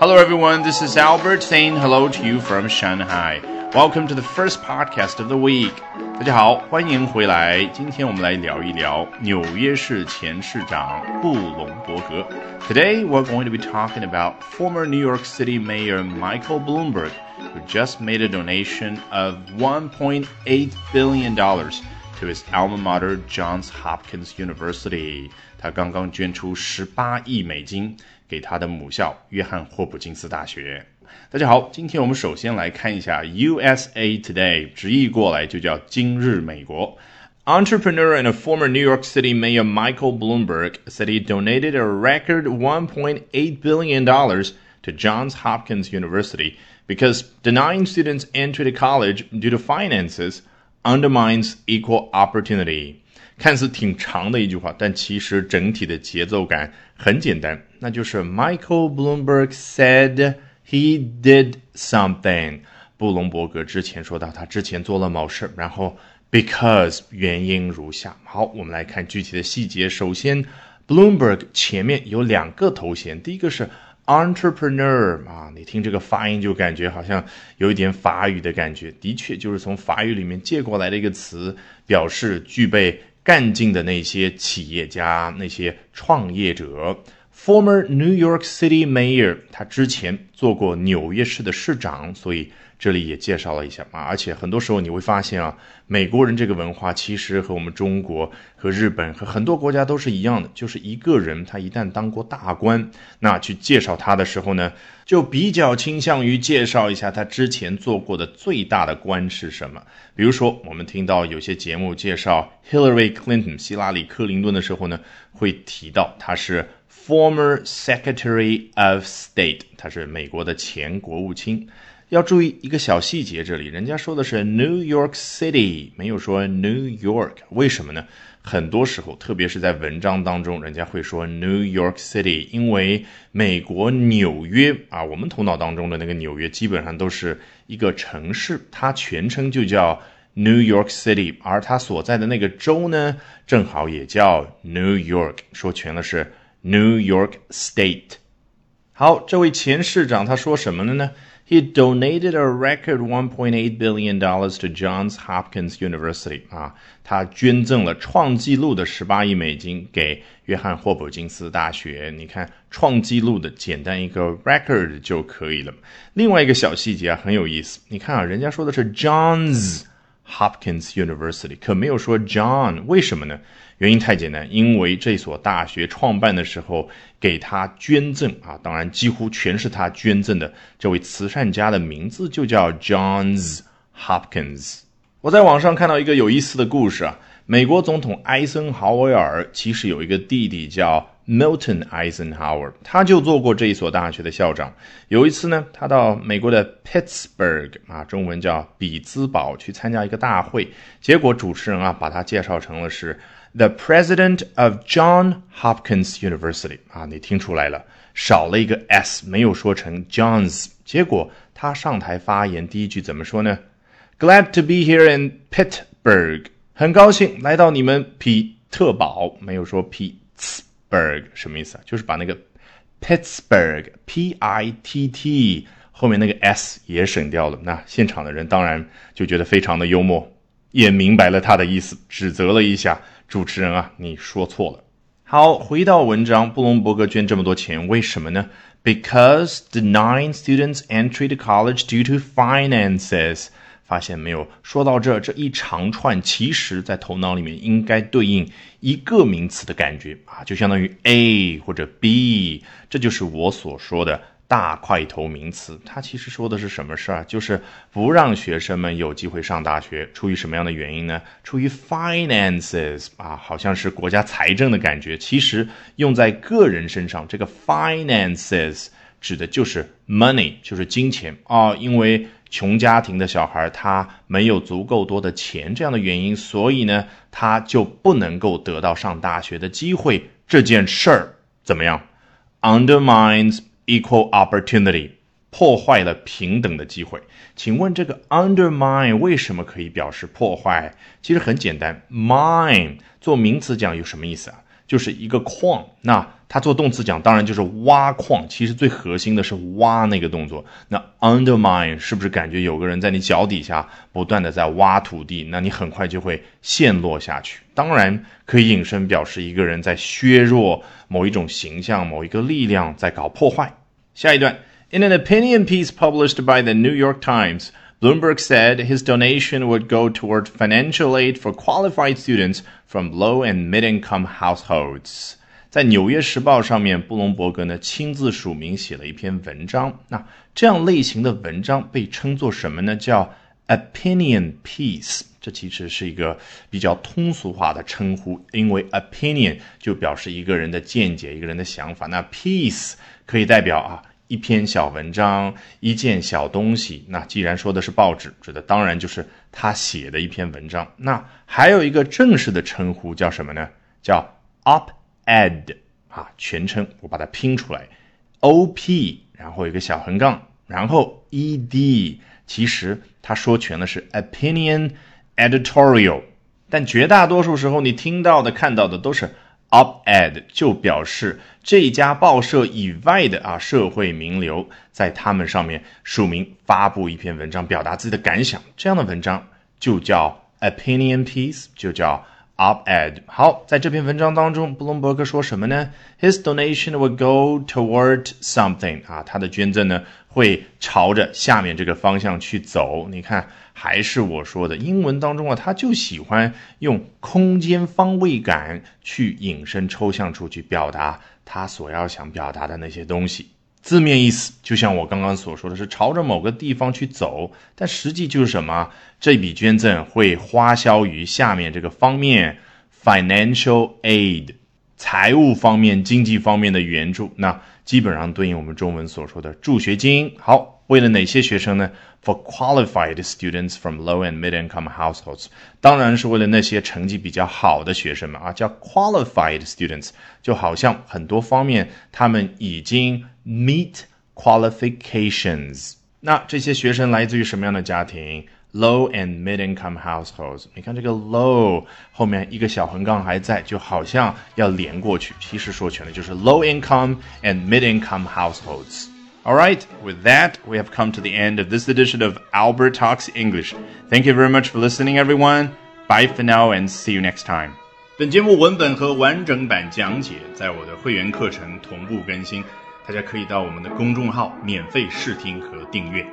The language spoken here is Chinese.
Hello, everyone. This is Albert saying hello to you from Shanghai. Welcome to the first podcast of the week. 大家好，欢迎回来。今天我们来聊一聊纽约市前市长布隆伯格。Today, we're going to be talking about former New York City Mayor Michael Bloomberg, who just made a donation of 1.8 billion dollars to his alma mater, Johns Hopkins University. 他刚刚捐出十八亿美金给他的母校约翰霍普金斯大学。大家好，今天我们首先来看一下 USA Today，直译过来就叫今日美国。Entrepreneur and a former New York City Mayor Michael Bloomberg said he donated a record $1.8 billion to Johns Hopkins University because denying students entry to college due to finances undermines equal opportunity. 看似挺长的一句话，但其实整体的节奏感很简单，那就是 Michael Bloomberg said he did something。布隆伯格之前说到他之前做了某事，然后 because 原因如下。好，我们来看具体的细节。首先，Bloomberg 前面有两个头衔，第一个是 entrepreneur 啊，你听这个发音就感觉好像有一点法语的感觉，的确就是从法语里面借过来的一个词，表示具备。干劲的那些企业家、那些创业者，former New York City Mayor，他之前做过纽约市的市长，所以这里也介绍了一下啊。而且很多时候你会发现啊，美国人这个文化其实和我们中国、和日本、和很多国家都是一样的，就是一个人他一旦当过大官，那去介绍他的时候呢。就比较倾向于介绍一下他之前做过的最大的官是什么。比如说，我们听到有些节目介绍 Hillary Clinton 希拉里·克林顿的时候呢，会提到他是 former Secretary of State，他是美国的前国务卿。要注意一个小细节，这里人家说的是 New York City，没有说 New York，为什么呢？很多时候，特别是在文章当中，人家会说 New York City，因为美国纽约啊，我们头脑当中的那个纽约基本上都是一个城市，它全称就叫 New York City，而它所在的那个州呢，正好也叫 New York，说全了是 New York State。好，这位前市长他说什么了呢？He donated a record 1.8 billion dollars to Johns Hopkins University 啊，他捐赠了创纪录的十八亿美金给约翰霍普金斯大学。你看，创纪录的简单一个 record 就可以了。另外一个小细节啊，很有意思。你看啊，人家说的是 Johns。Hopkins University，可没有说 John，为什么呢？原因太简单，因为这所大学创办的时候给他捐赠啊，当然几乎全是他捐赠的。这位慈善家的名字就叫 Johns Hopkins。我在网上看到一个有意思的故事啊，美国总统艾森豪威尔其实有一个弟弟叫。Milton Eisenhower，他就做过这一所大学的校长。有一次呢，他到美国的 Pittsburgh 啊，中文叫比兹堡去参加一个大会，结果主持人啊把他介绍成了是 The President of John Hopkins University 啊，你听出来了，少了一个 s，没有说成 Johns。结果他上台发言第一句怎么说呢？Glad to be here in Pittsburgh，很高兴来到你们匹特堡，没有说 Pittsburgh，什么意思啊？就是把那个 Pittsburgh P I T T 后面那个 S 也省掉了。那现场的人当然就觉得非常的幽默，也明白了他的意思，指责了一下主持人啊，你说错了。好，回到文章，布隆伯格捐这么多钱，为什么呢？Because denying students entry to college due to finances. 发现没有？说到这，这一长串，其实在头脑里面应该对应一个名词的感觉啊，就相当于 A 或者 B，这就是我所说的大块头名词。它其实说的是什么事儿？就是不让学生们有机会上大学，出于什么样的原因呢？出于 finances 啊，好像是国家财政的感觉。其实用在个人身上，这个 finances 指的就是 money，就是金钱啊，因为。穷家庭的小孩，他没有足够多的钱，这样的原因，所以呢，他就不能够得到上大学的机会。这件事儿怎么样？Undermines equal opportunity，破坏了平等的机会。请问这个 undermine 为什么可以表示破坏？其实很简单，mine 做名词讲有什么意思啊？就是一个矿。那它做动词讲，当然就是挖矿。其实最核心的是挖那个动作。那 undermine 是不是感觉有个人在你脚底下不断的在挖土地？那你很快就会陷落下去。当然可以引申表示一个人在削弱某一种形象、某一个力量在搞破坏。下一段，In an opinion piece published by the New York Times。Bloomberg said his donation would go toward financial aid for qualified students from low and mid-income households. 在《纽约时报》上面，布隆伯格呢亲自署名写了一篇文章。那这样类型的文章被称作什么呢？叫 opinion piece。这其实是一个比较通俗化的称呼，因为 opinion 就表示一个人的见解、一个人的想法。那 piece 可以代表啊。一篇小文章，一件小东西。那既然说的是报纸，指的当然就是他写的一篇文章。那还有一个正式的称呼叫什么呢？叫 op-ed 啊，全称我把它拼出来，O-P，然后一个小横杠，然后 E-D。其实他说全了是 opinion editorial，但绝大多数时候你听到的、看到的都是。Op-ed 就表示这家报社以外的啊社会名流在他们上面署名发布一篇文章，表达自己的感想，这样的文章就叫 opinion piece，就叫 op-ed。好，在这篇文章当中，布隆伯格说什么呢？His donation will go toward something 啊，他的捐赠呢会朝着下面这个方向去走。你看。还是我说的，英文当中啊，他就喜欢用空间方位感去引申抽象出去，表达他所要想表达的那些东西。字面意思就像我刚刚所说的是朝着某个地方去走，但实际就是什么？这笔捐赠会花销于下面这个方面：financial aid，财务方面、经济方面的援助。那基本上对应我们中文所说的助学金。好。为了哪些学生呢？For qualified students from low and mid-income households，当然是为了那些成绩比较好的学生们啊，叫 qualified students，就好像很多方面他们已经 meet qualifications。那这些学生来自于什么样的家庭？Low and mid-income households。你看这个 low 后面一个小横杠还在，就好像要连过去，其实说全了就是 low income and mid-income households。 All right, with that, we have come to the end of this edition of Albert Talks English. Thank you very much for listening, everyone. Bye for now and see you next time. 本节目文本和完整版讲解在我的会员课程同步更新，大家可以到我们的公众号免费试听和订阅。